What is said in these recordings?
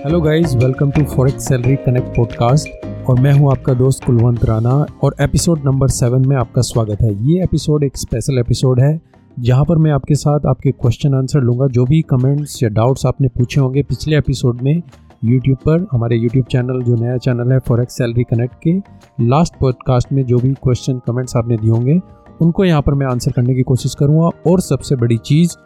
Hello guys welcome to forex salary connect podcast और मैं हूँ आपका दोस्त कुलवंत राणा और एपिसोड नंबर सेवन में आपका स्वागत है। ये एपिसोड एक स्पेशल एपिसोड है, जहाँ पर मैं आपके साथ आपके क्वेश्चन आंसर लूँगा, जो भी कमेंट्स या डाउट्स आपने पूछे होंगे पिछले एपिसोड में यूट्यूब पर, हमारे यूट्यूब चैनल जो नया चैनल है फॉरेक्स सैलरी कनेक्ट के लास्ट पॉडकास्ट में जो भी क्वेश्चन कमेंट्स आपने दिए होंगे, उनको यहाँ पर मैं आंसर करने की कोशिश करूँगा। और सबसे बड़ी चीज़,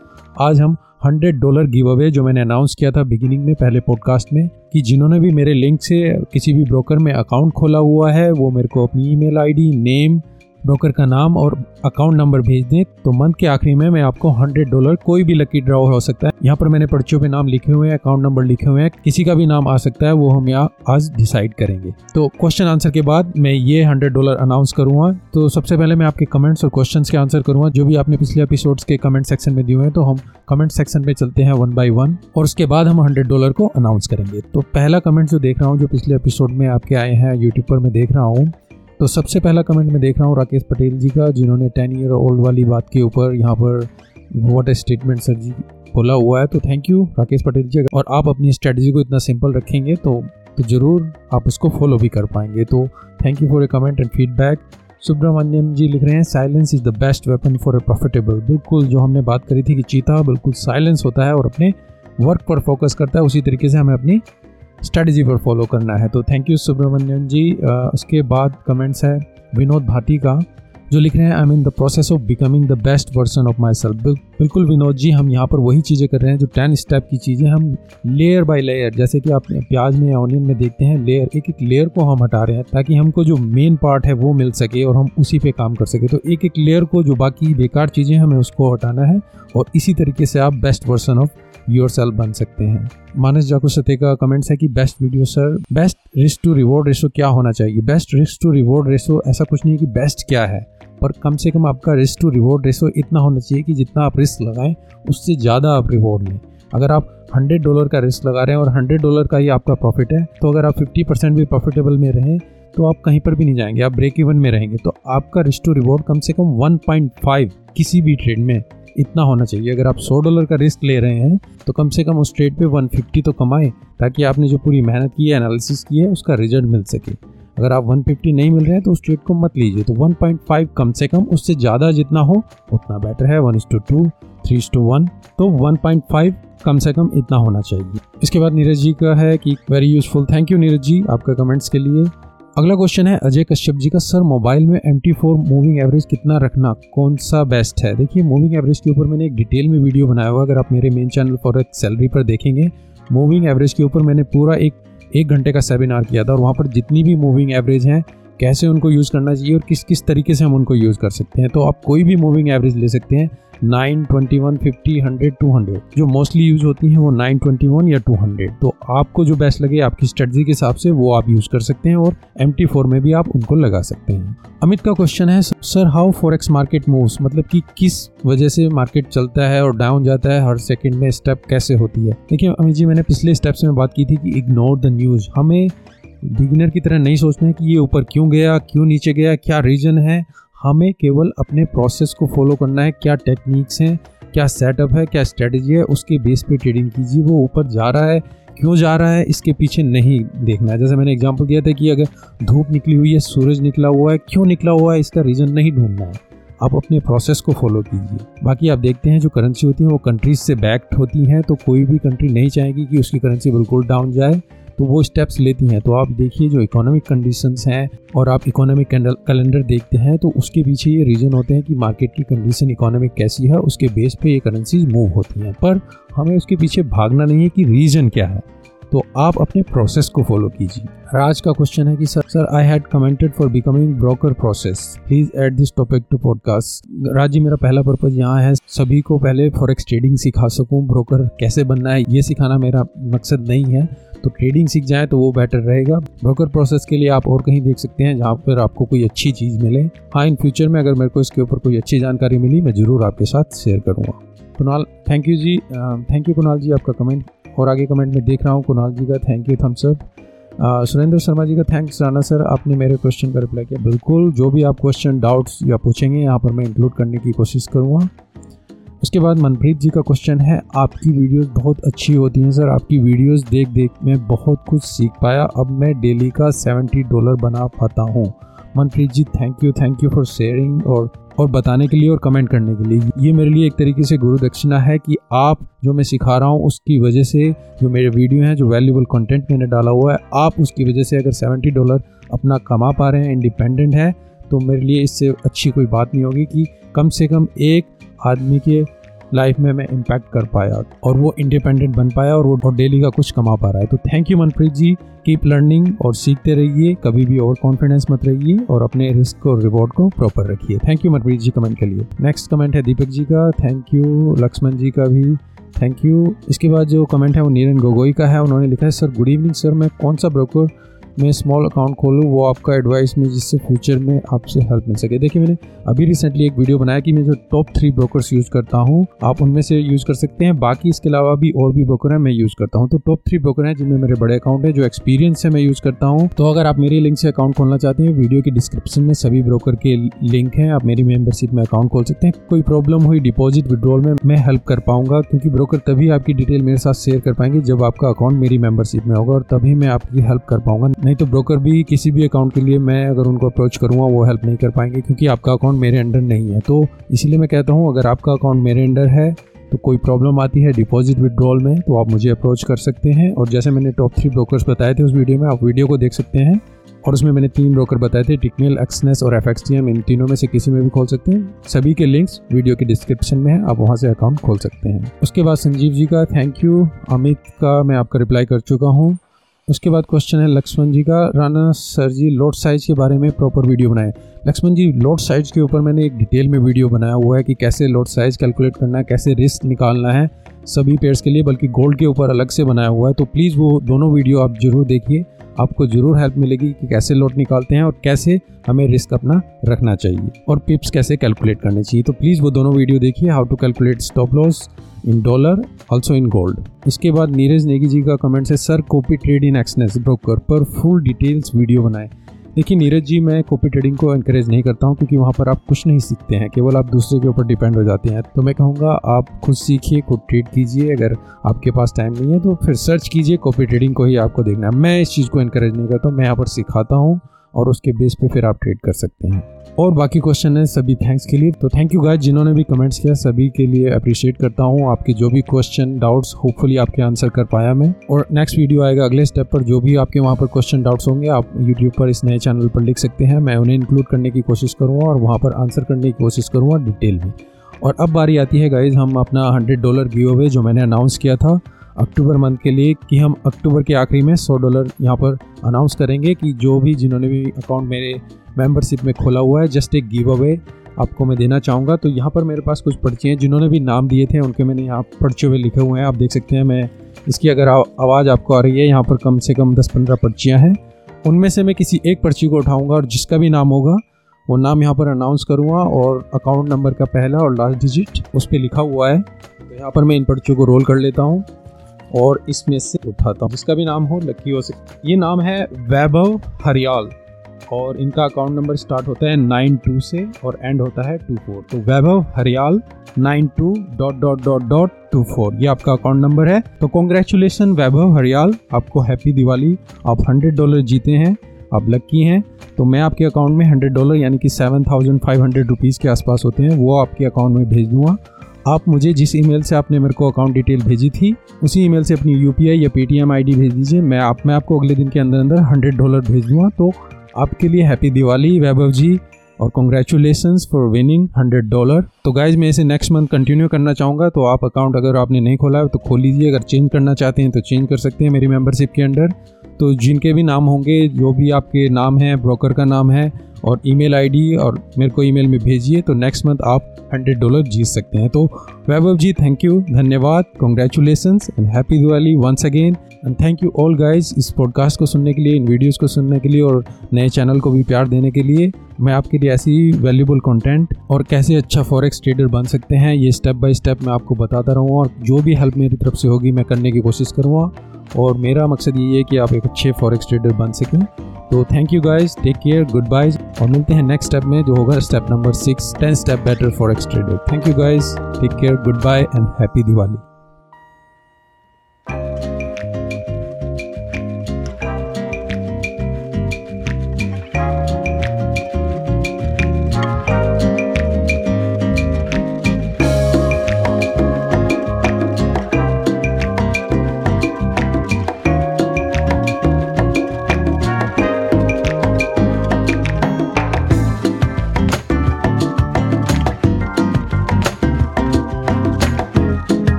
आज हम हंड्रेड डॉलर गिव अवे जो मैंने अनाउंस किया था बिगिनिंग में, पहले पॉडकास्ट में, कि जिन्होंने भी मेरे लिंक से किसी भी ब्रोकर में अकाउंट खोला हुआ है, वो मेरे को अपनी ईमेल आईडी नेम ब्रोकर का नाम और अकाउंट नंबर भेज दें तो मंथ के आखिरी में मैं आपको हंड्रेड डॉलर कोई भी लकी ड्रॉ हो सकता है। यहाँ पर मैंने पर्चियों पे नाम लिखे हुए हैं अकाउंट नंबर लिखे हुए हैं। किसी का भी नाम आ सकता है, वो हम यहाँ आज डिसाइड करेंगे। तो क्वेश्चन आंसर के बाद मैं ये हंड्रेड डॉलर अनाउंस करूँगा। तो सबसे पहले मैं आपके कमेंट्स और क्वेश्चन के आंसर करूँगा। जो भी आपने पिछले एपिसोड के कमेंट सेक्शन में दिए हैं तो हम कमेंट सेक्शन में चलते हैं वन बाई वन और उसके बाद हम हंड्रेड डॉलर को अनाउंस करेंगे। तो पहला कमेंट जो देख रहा हूँ, जो पिछले एपिसोड में आपके आए हैं यूट्यूब पर मैं देख रहा हूँ तो सबसे पहला कमेंट मैं देख रहा हूँ राकेश पटेल जी का, जिन्होंने टेन ईयर ओल्ड वाली बात के ऊपर यहाँ पर what a statement sir ji बोला हुआ है। तो थैंक यू राकेश पटेल जी और आप अपनी स्ट्रेटजी को इतना सिंपल रखेंगे तो तो ज़रूर आप उसको फॉलो भी कर पाएँगे। तो thank you for a comment and feedback Subramaniam ji लिख रहे हैं silence is the best weapon for a profitable बिल्कुल जो हमने बात करी थी कि चीता बिल्कुल साइलेंस होता है और अपने वर्क पर फोकस करता है, उसी तरीके से हमें अपनी स्ट्रेटजी पर फॉलो करना है। तो थैंक यू सुब्रमण्यम जी। उसके बाद कमेंट्स है विनोद भाटी का, जो लिख रहे हैं I am in the process of becoming the best version of myself बिल्कुल विनोद जी, हम यहाँ पर वही चीज़ें कर रहे हैं, जो टेन स्टेप की चीज़ें हम लेयर बाय लेयर जैसे कि आप प्याज में या ऑनियन में देखते हैं लेयर एक एक लेयर को हम हटा रहे हैं, ताकि हमको जो मेन पार्ट है वो मिल सके और हम उसी पे काम कर सके। तो एक एक लेयर को, जो बाकी बेकार चीज़ें हमें उसको हटाना है और इसी तरीके से आप बेस्ट वर्सन ऑफ़ योर बन सकते हैं। मानस जाको सत्य का कमेंट्स है कि best video sir best risk to reward ratio क्या होना चाहिए? Best risk to reward ratio ऐसा कुछ नहीं है कि बेस्ट क्या है, पर कम से कम आपका रिस्क टू रिवॉर्ड रेशो इतना होना चाहिए कि जितना आप रिस्क लगाएँ, उससे ज़्यादा आप रिवॉर्ड लें। अगर आप हंड्रेड डॉलर का रिस्क लगा रहे हैं और हंड्रेड डॉलर का ही आपका प्रॉफिट है तो अगर आप फिफ्टी परसेंट भी प्रॉफिटेबल में रहें तो आप कहीं पर भी नहीं जाएँगे, आप ब्रेक इवन में रहेंगे। तो आपका रिस्क टू रिवॉर्ड कम से कम 1.5 किसी भी ट्रेड में। इतना होना चाहिए। अगर आप सौ डॉलर का रिस्क ले रहे हैं तो कम से कम उस ट्रेड पे 150 तो कमाएँ, ताकि आपने जो पूरी मेहनत की है एनालिसिस की है, उसका रिज़ल्ट मिल सके। अगर आप 150 नहीं मिल रहे हैं तो उस ट्रेड को मत लीजिए। तो 1.5 कम से कम, उससे ज़्यादा जितना हो, उतना बेटर है। One two two three two one तो 1.5 कम से कम इतना होना चाहिए। इसके बाद नीरज जी का है कि very useful thank you Neeraj ji. आपका कमेंट्स के लिए अगला क्वेश्चन है, अजय कश्यप जी का, सर मोबाइल में M T four moving average कितना रखना कौन सा बेस्ट है? देखिए मूविंग एवरेज के ऊपर मैंने एक डिटेल में वीडियो बनाया हुआ अगर आप मेरे मेन चैनल फॉर सैलरी पर देखेंगे मूविंग एवरेज के ऊपर मैंने पूरा एक एक घंटे का सेमिनार किया था और वहाँ पर जितनी भी मूविंग एवरेज हैं, कैसे उनको यूज़ करना चाहिए और किस किस तरीके से हम उनको यूज़ कर सकते हैं। तो आप कोई भी मूविंग एवरेज ले सकते हैं। Nine twenty one fifty hundred two hundred. जो मोस्टली यूज़ होती हैं वो नाइन ट्वेंटी वन या टू हंड्रेड। तो आपको जो बेस्ट लगे आपकी स्ट्रेटजी के हिसाब से वो आप यूज़ कर सकते हैं और एम टी फोर में भी आप उनको लगा सकते हैं। अमित का क्वेश्चन है sir how forex market moves मतलब कि किस वजह से मार्केट चलता है और डाउन जाता है? हर सेकंड में स्टेप कैसे होती है? देखिए, अमित जी, मैंने पिछले स्टेप्स में बात की थी कि इग्नोर द न्यूज़ हमें बिगिनर की तरह नहीं सोचना है कि ये ऊपर क्यों गया, क्यों नीचे गया, क्या रीज़न है? हमें केवल अपने प्रोसेस को फॉलो करना है, क्या टेक्निक्स हैं, क्या सेटअप है, क्या स्ट्रेटजी है, उसके बेस पे ट्रेडिंग कीजिए, वो ऊपर जा रहा है, क्यों जा रहा है, इसके पीछे नहीं देखना है। जैसे मैंने एग्जांपल दिया था कि अगर धूप निकली हुई है, सूरज निकला हुआ है, क्यों निकला हुआ है, इसका रीज़न नहीं ढूंढना है। आप अपने प्रोसेस को फॉलो कीजिए। बाकी आप देखते हैं जो करेंसी होती है, वो कंट्रीज़ से बैक्ड होती हैं तो कोई भी कंट्री नहीं चाहेगी कि उसकी करेंसी बिल्कुल डाउन जाए। तो वो स्टेप्स लेती हैं। तो आप देखिए जो इकोनॉमिक कंडीशंस हैं और आप इकोनॉमिक कैलेंडर देखते हैं तो उसके पीछे ये रीज़न होते हैं कि मार्केट की कंडीशन इकोनॉमिक कैसी है, उसके बेस पे ये करेंसीज मूव होती हैं। पर हमें उसके पीछे भागना नहीं है कि रीज़न क्या है। तो आप अपने प्रोसेस को फॉलो कीजिए। राज का क्वेश्चन है कि sir sir I had commented for becoming broker process please add this topic to podcast Raj मेरा पहला पर्पज यहाँ है, सभी को पहले फॉरेक्स ट्रेडिंग सिखा सकूँ। ब्रोकर कैसे बनना है, ये सिखाना मेरा मकसद नहीं है। तो ट्रेडिंग सीख जाए तो वो बेटर रहेगा। ब्रोकर प्रोसेस के लिए आप और कहीं देख सकते हैं जहाँ पर आपको कोई अच्छी चीज़ मिले। हाँ इन फ्यूचर में अगर मेरे को इसके ऊपर कोई अच्छी जानकारी मिली, मैं ज़रूर आपके साथ शेयर करूँगा। Kunal thank you ji. Thank you Kunal ji आपका कमेंट और आगे कमेंट में देख रहा हूँ कुणाल जी का thank you thumbs up Surendra Sharma ji का थैंक्स राना सर आपने मेरे क्वेश्चन का रिप्लाई किया। बिल्कुल, जो भी आप क्वेश्चन डाउट्स या पूछेंगे, यहाँ पर मैं इंक्लूड करने की कोशिश करूँगा। उसके बाद मनप्रीत जी का क्वेश्चन है, आपकी वीडियोस बहुत अच्छी होती हैं सर। आपकी वीडियोस देख देख मैं बहुत कुछ सीख पाया। अब मैं डेली का सेवेंटी डॉलर बना पाता हूँ। Manpreet ji thank you thank you for sharing और और बताने के लिए और कमेंट करने के लिए। ये मेरे लिए एक तरीके से गुरु दक्षिणा है कि आप जो मैं सिखा रहा हूँ, उसकी वजह से जो मेरे वीडियो हैं, जो वैल्यूबल कंटेंट मैंने डाला हुआ है, आप उसकी वजह से अगर सेवेंटी डॉलर अपना कमा पा रहे हैं इंडिपेंडेंट है तो मेरे लिए इससे अच्छी कोई बात नहीं होगी कि कम से कम एक आदमी के लाइफ में मैं इम्पैक्ट कर पाया और वो इंडिपेंडेंट बन पाया और वो डेली का कुछ कमा पा रहा है। तो thank you Manpreet ji. Keep learning और सीखते रहिए। कभी भी ओवर कॉन्फिडेंस मत रहिए और अपने रिस्क और रिवॉर्ड को प्रॉपर रखिए। Thank you Manpreet ji comment के लिए। नेक्स्ट कमेंट है दीपक जी का। थैंक यू लक्ष्मण जी का भी। थैंक यू इसके बाद जो कमेंट है वो नीरन गोगोई का है। उन्होंने लिखा है सर गुड इवनिंग सर मैं कौन सा ब्रोकर मैं स्मॉल अकाउंट खोलूँ, वो आपका एडवाइस में जिससे फ्यूचर में आपसे हेल्प मिल सके। देखिए मैंने अभी रिसेंटली एक वीडियो बनाया कि मैं जो टॉप थ्री ब्रोकर्स यूज़ करता हूँ, आप उनमें से यूज़ कर सकते हैं। बाकी इसके अलावा भी और भी ब्रोकर हैं, मैं यूज़ करता हूँ। तो टॉप थ्री ब्रोकर हैं जिनमें मेरे बड़े अकाउंट है, जो एक्सपीरियंस है मैं यूज़ करता हूँ। तो अगर आप मेरे लिंक से अकाउंट खोलना चाहते हैं वीडियो की डिस्क्रिप्शन में सभी ब्रोकर के लिंक हैं। आप मेरी मेंबरशिप में अकाउंट खोल सकते हैं। कोई प्रॉब्लम हुई डिपॉजिट विड्रॉल में, मैं हेल्प कर पाऊँगा, क्योंकि ब्रोकर तभी आपकी डिटेल मेरे साथ शेयर कर पाएँगे जब आपका अकाउंट मेरी मेंबरशिप में होगा और तभी मैं आपकी हेल्प कर पाऊँगा। नहीं तो ब्रोकर भी किसी भी अकाउंट के लिए मैं अगर उनको अप्रोच करूँगा, वो हेल्प नहीं कर पाएँगे क्योंकि आपका अकाउंट मेरे अंडर नहीं है। तो इसीलिए मैं कहता हूँ, अगर आपका अकाउंट मेरे अंडर है तो कोई प्रॉब्लम आती है डिपॉजिट विड्रॉल में तो आप मुझे अप्रोच कर सकते हैं। और जैसे मैंने टॉप थ्री ब्रोकर्स बताए थे उस वीडियो में, आप वीडियो को देख सकते हैं। और उसमें मैंने तीन ब्रोकर बताए थे टिकनेल एक्सनेस और एफ़ इन तीनों में से किसी में भी खोल सकते हैं। सभी के लिंक्स वीडियो के डिस्क्रिप्शन में है, आप वहाँ से अकाउंट खोल सकते हैं। उसके बाद संजीव जी का थैंक यू अमित का मैं आपका रिप्लाई कर चुका हूँ। उसके बाद क्वेश्चन है लक्ष्मण जी का। Rana sir ji lot size के बारे में प्रॉपर वीडियो बनाए। लक्ष्मण जी लोड साइज़ के ऊपर मैंने एक डिटेल में वीडियो बनाया। हुआ है कि कैसे लोड साइज़ कैलकुलेट करना है, कैसे रिस्क निकालना है। सभी पेयर्स के लिए, बल्कि गोल्ड के ऊपर अलग से बनाया हुआ है। तो प्लीज़ वो दोनों वीडियो आप ज़रूर देखिए। आपको ज़रूर हेल्प मिलेगी कि कैसे लोड निकालते हैं और कैसे हमें रिस्क अपना रखना चाहिए। और पिप्स कैसे कैलकुलेट करने चाहिए। तो प्लीज़ वो दोनों वीडियो देखिए how to calculate stop loss in dollar also in gold इसके बाद नीरज नेगी जी का कमेंट है sir copy trade in Exness broker पर फुल डिटेल्स वीडियो बनाए. देखिए, नीरज जी, मैं कॉपी ट्रेडिंग को इनक्रेज नहीं करता हूँ क्योंकि वहाँ पर आप कुछ नहीं सीखते हैं, केवल आप दूसरे के ऊपर डिपेंड हो जाते हैं। तो मैं कहूँगा, आप खुद सीखिए, खुद ट्रेड कीजिए। अगर आपके पास टाइम नहीं है तो फिर सर्च कीजिए कॉपी ट्रेडिंग को ही आपको देखना है। मैं इस चीज़ को इनक्रेज नहीं करता हूँ, मैं यहाँ पर सिखाता हूँ और उसके बेस पे फिर आप ट्रेड कर सकते हैं। और बाकी क्वेश्चन है, सभी थैंक्स के लिए। तो थैंक यू गाइज़ जिन्होंने भी कमेंट्स किया, सभी के लिए अप्रिशिएट करता हूँ। आपके जो भी क्वेश्चन डाउट्स होपफुली आपके आंसर कर पाया मैं। और नेक्स्ट वीडियो आएगा अगले स्टेप पर, जो भी आपके वहाँ पर क्वेश्चन डाउट्स होंगे, आप यूट्यूब पर इस नए चैनल पर लिख सकते हैं। मैं उन्हें इंक्लूड करने की कोशिश करूँगा और वहाँ पर आंसर करने की कोशिश करूँगा डिटेल में। और अब बारी आती है गाइज़ हम अपना हंड्रेड डॉलर गिव अवे जो मैंने अनाउंस किया था। अक्टूबर मंथ के लिए कि हम अक्टूबर के आखिरी में सौ डॉलर यहाँ पर अनाउंस करेंगे कि जो भी जिन्होंने भी अकाउंट मेरे मेंबरशिप में खोला हुआ है जस्ट एक गिव अवे आपको मैं देना चाहूँगा। तो यहाँ पर मेरे पास कुछ पर्ची हैं, जिन्होंने भी नाम दिए थे, उनके मैंने यहाँ पर्चे हुए लिखे हुए हैं। आप देख सकते हैं, मैं इसकी अगर आवाज़ आपको आ रही है, यहाँ पर कम से कम दस पंद्रह पर्चियाँ हैं। उनमें से मैं किसी एक पर्ची को उठाऊँगा और जिसका भी नाम होगा, वो नाम यहाँ पर अनाउंस करूँगा और अकाउंट नंबर का पहला और लास्ट डिजिट उस पर लिखा हुआ है। तो यहाँ पर मैं इन पर्चियों को रोल कर लेता हूँ। और इसमें से उठाता हूँ। जिसका भी नाम हो लकी हो सकता ये नाम है वैभव हरियाल और इनका अकाउंट नंबर स्टार्ट होता है नाइन टू से और एंड होता है टू फोर। तो Vaibhav Hariyal nine two dot dot dot dot two four. ये आपका अकाउंट नंबर है। तो कॉन्ग्रेचुलेसन वैभव हरियाल। आपको हैप्पी दिवाली। आप हंड्रेड डॉलर जीते हैं। आप लक्की हैं। तो मैं आपके अकाउंट में हंड्रेड डॉलर यानी कि seven thousand five hundred rupees के आसपास होते हैं। वो आपके अकाउंट में भेज दूँगा। आप मुझे जिस ईमेल से आपने मेरे को अकाउंट डिटेल भेजी थी, उसी ईमेल से अपनी यूपीआई या पेटीएम आईडी भेज दीजिए। मैं आप, मैं आपको अगले दिन के अंदर अंदर हंड्रेड डॉलर भेज दूँगा। तो आपके लिए हैप्पी दिवाली वैभव जी और congratulation for winning hundred dollar तो गाइज़ मैं इसे नेक्स्ट मंथ कंटिन्यू करना चाहूँगा। तो आप अकाउंट अगर आपने नहीं खोला है तो खोल लीजिए। अगर चेंज करना चाहते हैं तो चेंज कर सकते हैं मेरी मेंबरशिप के अंडर तो जिनके भी नाम होंगे, जो भी आपके नाम हैं ब्रोकर का नाम है और ईमेल आईडी और मेरे को ईमेल में भेजिए तो नेक्स्ट मंथ आप हंड्रेड डॉलर जीत सकते हैं। तो वैभव जी थैंक यू धन्यवाद congratulation and happy Diwali once again and thank you all guys इस पॉडकास्ट को सुनने के लिए, इन वीडियोज़ को सुनने के लिए और नए चैनल को भी प्यार देने के लिए। मैं आपके लिए ऐसी वैल्यूबल कंटेंट और कैसे अच्छा फॉरेक्स ट्रेडर बन सकते हैं, ये स्टेप बाय स्टेप मैं आपको बताता रहूँगा और जो भी हेल्प मेरी तरफ़ से होगी, मैं करने की कोशिश करूँगा। और मेरा मकसद ये है कि आप एक अच्छे फॉरेक्स ट्रेडर बन सकें। तो thank you guys take care good byes और मिलते हैं नेक्स्ट स्टेप में, जो होगा step number six ten step better forex trader thank you guys take care good bye and happy Diwali